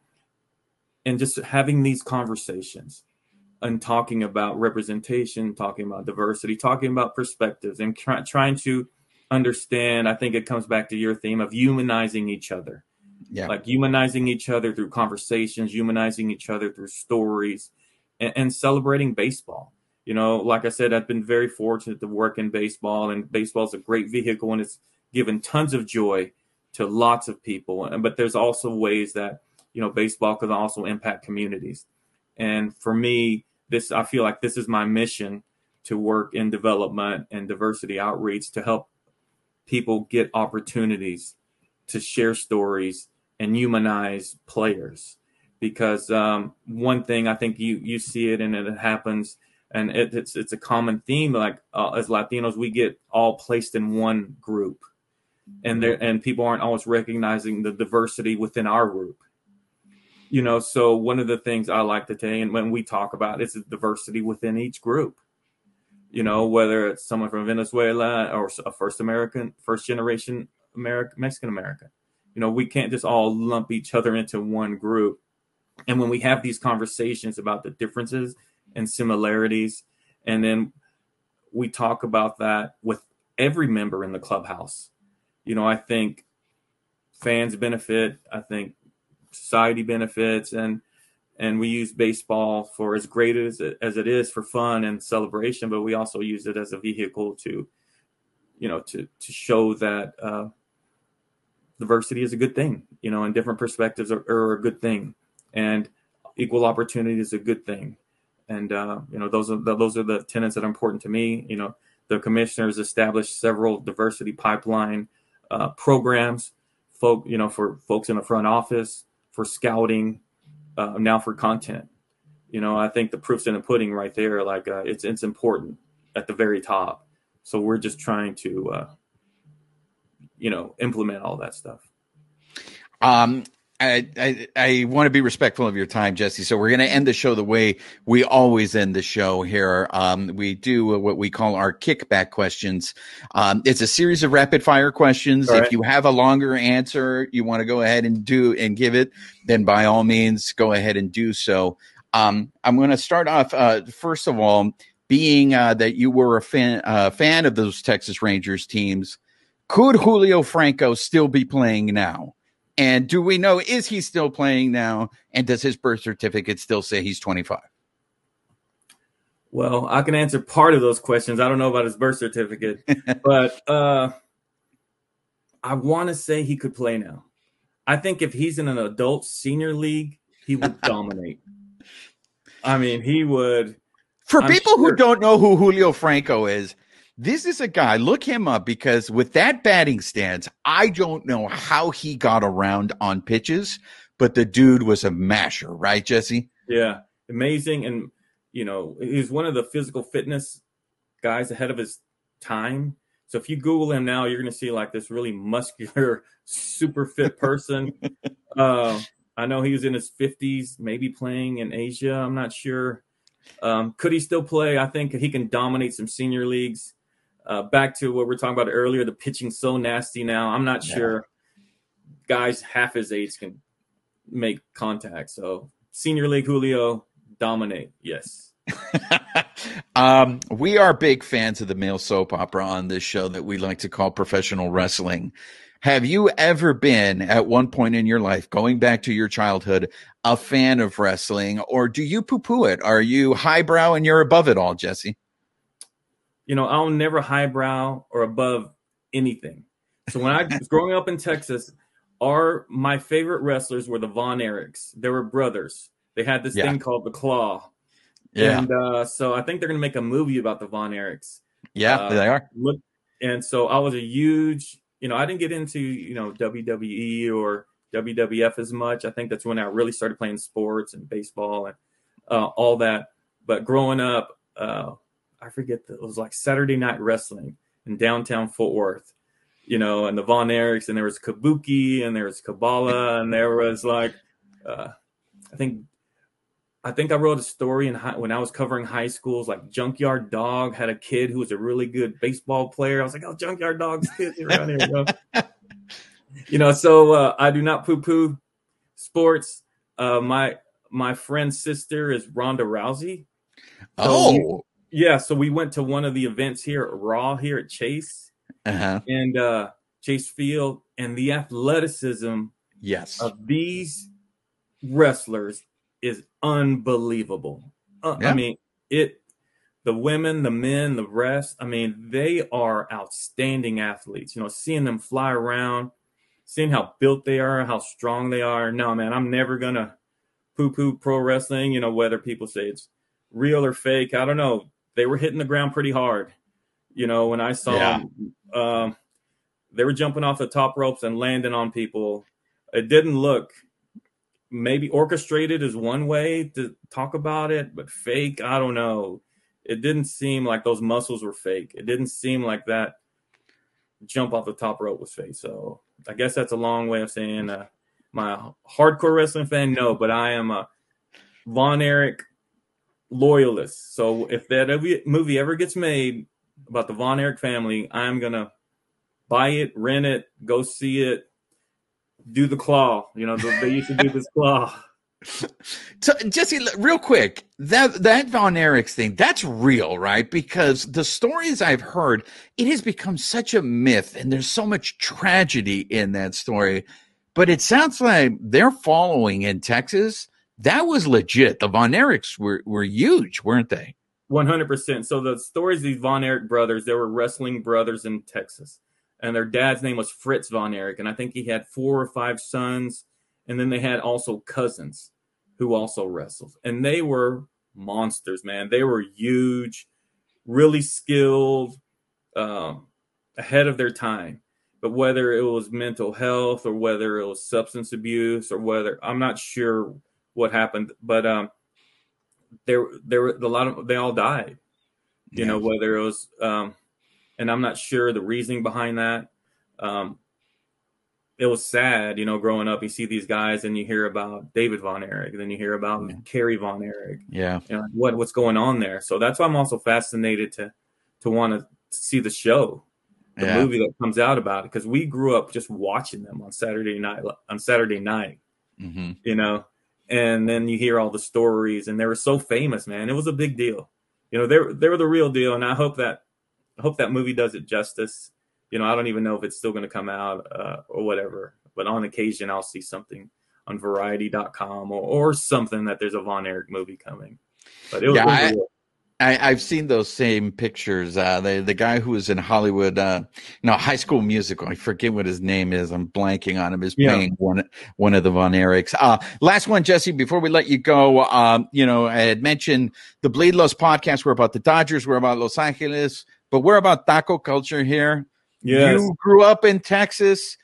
and just having these conversations and talking about representation, talking about diversity, talking about perspectives, and try, trying to understand. I think it comes back to your theme of humanizing each other. Yeah. Like humanizing each other through conversations, humanizing each other through stories, and, and celebrating baseball. You know, like I said, I've been very fortunate to work in baseball, and baseball is a great vehicle and it's given tons of joy to lots of people. And but there's also ways that you know baseball can also impact communities. And for me, this I feel like this is my mission to work in development and diversity outreach to help people get opportunities to share stories and humanize players. Because um, one thing I think you you see it and it happens and it, it's it's a common theme. Like uh, as Latinos, we get all placed in one group, and there and people aren't always recognizing the diversity within our group. You know, so one of the things I like to say, and when we talk about is the diversity within each group. You know, whether it's someone from Venezuela or a first American, first generation American, Mexican American. You know, we can't just all lump each other into one group. And when we have these conversations about the differences and similarities, and then we talk about that with every member in the clubhouse. You know, I think fans benefit. I think society benefits, and and we use baseball for as great as it, as it is for fun and celebration, but we also use it as a vehicle to, you know, to to show that uh, diversity is a good thing, you know, and different perspectives are, are a good thing, and equal opportunity is a good thing, and uh, you know those are the, those are the tenets that are important to me. You know, the commissioners established several diversity pipeline uh, programs, folk, you know, for folks in the front office, for scouting, uh, now for content. You know, I think the proof's in the pudding right there. Like uh, it's it's important at the very top. So we're just trying to, uh, you know, implement all that stuff. Um, I, I, I want to be respectful of your time, Jesse. So we're going to end the show the way we always end the show here. Um, we do what we call our kickback questions. Um, it's a series of rapid fire questions. All if you have a longer answer, you want to go ahead and do and give it, then by all means, go ahead and do so. Um, I'm going to start off, uh, first of all, being uh, that you were a fan, uh, fan of those Texas Rangers teams. Could Julio Franco still be playing now? And do we know is he still playing now? And does his birth certificate still say he's 25? Well, I can answer part of those questions. I don't know about his birth certificate, but uh, I want to say he could play now. I think if he's in an adult senior league, he would dominate. I mean, he would. For I'm people sure. who don't know who Julio Franco is, this is a guy, look him up because with that batting stance, I don't know how he got around on pitches, but the dude was a masher, right, Jesse? Yeah, amazing. And, you know, he's one of the physical fitness guys ahead of his time. So if you Google him now, you're going to see like this really muscular, super fit person. uh, I know he was in his 50s, maybe playing in Asia. I'm not sure. Um, could he still play? I think he can dominate some senior leagues. Uh, back to what we are talking about earlier, the pitching so nasty now. I'm not yeah. sure guys half his age can make contact. So senior league Julio dominate. Yes. um, we are big fans of the male soap opera on this show that we like to call professional wrestling. Have you ever been at one point in your life, going back to your childhood, a fan of wrestling, or do you poo poo it? Are you highbrow and you're above it all, Jesse? You know, I'll never highbrow or above anything. So when I was growing up in Texas, our my favorite wrestlers were the Von Erichs. They were brothers. They had this yeah. thing called the Claw. Yeah. And uh, so I think they're gonna make a movie about the Von Erichs. Yeah, uh, they are. Look, and so I was a huge, you know, I didn't get into you know WWE or WWF as much. I think that's when I really started playing sports and baseball and uh, all that. But growing up, uh, I forget that it was like Saturday Night Wrestling in downtown Fort Worth, you know, and the Von Erichs, and there was Kabuki, and there was Kamala, and there was like, uh, I think, I think I wrote a story in high, when I was covering high schools, like Junkyard Dog had a kid who was a really good baseball player. I was like, oh, Junkyard Dog's kids around here, you know? you know, so uh, I do not poo poo sports. Uh, my my friend's sister is Ronda Rousey. So oh, yeah, so we went to one of the events here at Raw here at Chase uh-huh. and uh, Chase Field, and the athleticism yes of these wrestlers is unbelievable. Uh, yeah. I mean, it the women, the men, the rest. I mean, they are outstanding athletes. You know, seeing them fly around, seeing how built they are, how strong they are. No, man, I'm never gonna poo-poo pro wrestling. You know, whether people say it's real or fake, I don't know they were hitting the ground pretty hard. You know, when I saw yeah. them, um, they were jumping off the top ropes and landing on people. It didn't look maybe orchestrated is one way to talk about it, but fake, I don't know. it didn't seem like those muscles were fake. It didn't seem like that jump off the top rope was fake. So I guess that's a long way of saying uh, my hardcore wrestling fan, no, but I am a Von Erich loyalist. So if that movie ever gets made about the Von Erich family, I'm gonna buy it, rent it, go see it, do the claw. You know, they used to do this claw. So Jesse, real quick, that that Von Erich thing, that's real, right? Because the stories I've heard, it has become such a myth, and there's so much tragedy in that story. But it sounds like they're following in Texas. That was legit. The Von Erichs were were huge, weren't they? One hundred percent. So the stories of these Von Erich brothers, they were wrestling brothers in Texas, and their dad's name was Fritz Von Erich, and I think he had four or five sons, and then they had also cousins who also wrestled. And they were monsters, man. They were huge, really skilled, um, ahead of their time. But whether it was mental health or whether it was substance abuse or whether I'm not sure what happened, but um, there there were a lot of they all died. You know whether it was um, and I'm not sure the reasoning behind that. Um, it was sad, you know, growing up. You see these guys, and you hear about David Von Erich, then you hear about yeah. Kerry Von Erich. Yeah, you know, what what's going on there. So that's why I'm also fascinated to to want to see the show, the yeah. movie that comes out about it, because we grew up just watching them on Saturday night on Saturday night. Mm-hmm. You know, and then you hear all the stories, and they were so famous, man. It was a big deal. You know, they're they were the real deal, and I hope that I hope that movie does it justice you know, I don't even know if it's still going to come out uh, or whatever. But on occasion, I'll see something on Variety.com or, or something that there's a Von Erich movie coming. But it was, yeah, I, I, have seen those same pictures. Uh, the the guy who was in Hollywood, uh, no, High School Musical. I forget what his name is. I'm blanking on him. Is yeah. playing one one of the Von Erichs. Uh, last one, Jesse. Before we let you go, um, you know, I had mentioned the Bleav Los podcast. We're about the Dodgers. We're about Los Angeles, but we're about taco culture here. Yes. You grew up in Texas.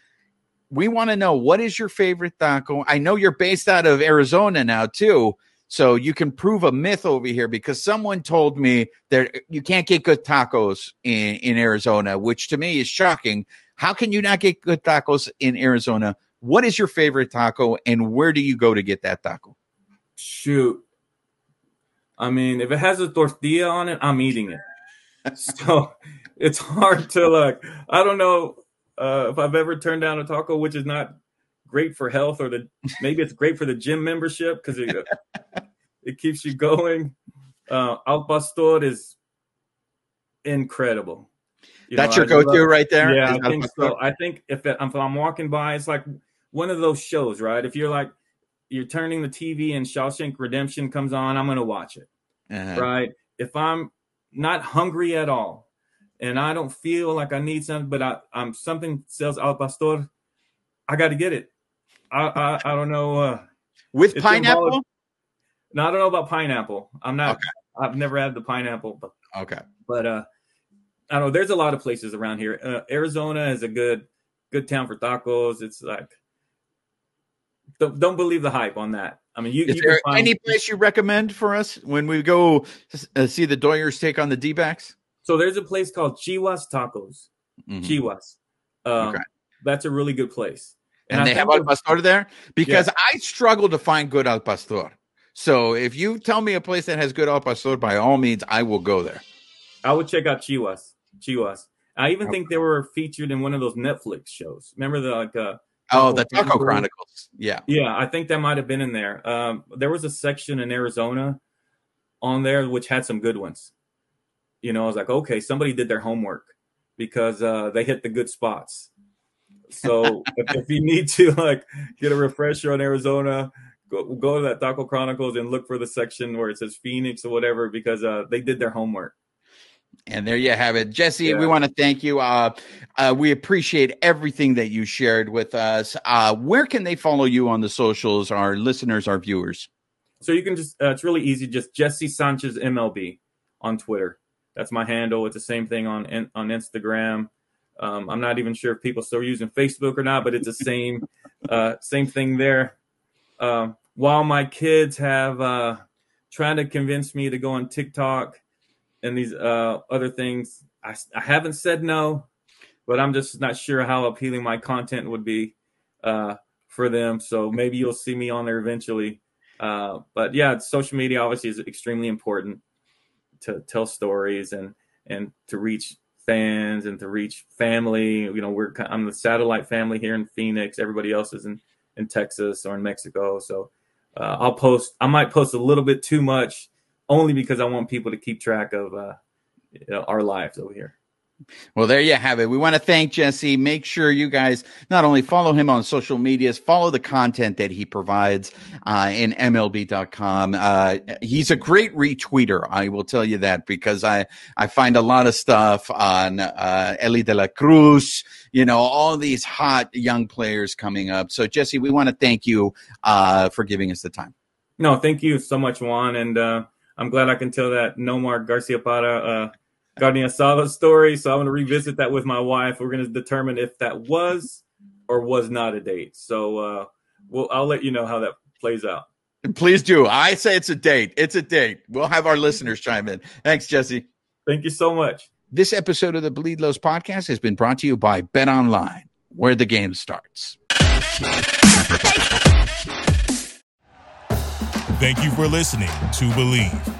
We want to know what is your favorite taco? I know you're based out of Arizona now too. So you can prove a myth over here because someone told me that you can't get good tacos in, in Arizona, which to me is shocking. How can you not get good tacos in Arizona? What is your favorite taco and where do you go to get that taco? Shoot. I mean, if it has a tortilla on it, I'm eating it. so it's hard to like. I don't know uh, if I've ever turned down a taco, which is not great for health, or the maybe it's great for the gym membership because it it keeps you going. Uh, Al Pastor is incredible. You That's know, your go-to right there. Yeah, I think so. I think if, it, if I'm walking by, it's like one of those shows, right? If you're like you're turning the TV and Shawshank Redemption comes on, I'm going to watch it, uh-huh. right? If I'm not hungry at all, and I don't feel like I need something, but I, I'm something sells al pastor. I got to get it. I, I, I don't know. Uh, With pineapple? Involved. No, I don't know about pineapple. I'm not. Okay. I've never had the pineapple. But, okay. But uh, I don't know. There's a lot of places around here. Uh, Arizona is a good good town for tacos. It's like don't, don't believe the hype on that. I mean, you, is you there find, any place you recommend for us when we go uh, see the Doyers take on the D backs? So there's a place called Chiwas Tacos. Mm-hmm. Chiwas. Um, okay. That's a really good place. And, and they have al pastor there because yeah. I struggle to find good al pastor. So if you tell me a place that has good al pastor, by all means, I will go there. I would check out Chiwas. Chiwas. I even okay. think they were featured in one of those Netflix shows. Remember the like uh Oh, the Taco Chronicles. Yeah. Yeah, I think that might have been in there. Um, there was a section in Arizona on there which had some good ones you know, I was like, okay, somebody did their homework because uh, they hit the good spots. So if, you need to like get a refresher on Arizona, go, go to that Taco Chronicles and look for the section where it says Phoenix or whatever because uh, they did their homework. And there you have it, Jesse. Yeah. We want to thank you. Uh, uh, we appreciate everything that you shared with us. Uh, where can they follow you on the socials? Our listeners, our viewers. So you can just uh, it's really easy. Just Jesse Sanchez MLB on Twitter. That's my handle. It's the same thing on on Instagram. Um, I'm not even sure if people still are using Facebook or not, but it's the same uh, same thing there. Uh, while my kids have uh, trying to convince me to go on TikTok, and these uh, other things. I, I haven't said no, but I'm just not sure how appealing my content would be uh, for them. So maybe you'll see me on there eventually. Uh, but yeah, social media obviously is extremely important to tell stories and and to reach fans and to reach family. You know, we're I'm the satellite family here in Phoenix. Everybody else is in in Texas or in Mexico. So uh, I'll post. I might post a little bit too much, only because I want people to keep track of uh, you know, our lives over here. Well, there you have it. We want to thank Jesse. Make sure you guys not only follow him on social medias, follow the content that he provides uh, in MLB.com. Uh, he's a great retweeter. I will tell you that because I, I find a lot of stuff on uh, Elly De La Cruz, you know, all these hot young players coming up. So, Jesse, we want to thank you uh, for giving us the time. No, thank you so much, Juan. And uh, I'm glad I can tell that Nomar Garciaparra uh, Guardian Asada story. So I'm going to revisit that with my wife. We're going to determine if that was or was not a date. So uh, we'll, I'll let you know how that plays out. Please do. I say it's a date. It's a date. We'll have our listeners chime in. Thanks, Jesse. Thank you so much. This episode of the Bleav Lows podcast has been brought to you by Bet Online, where the game starts. Thank you for listening to Bleav.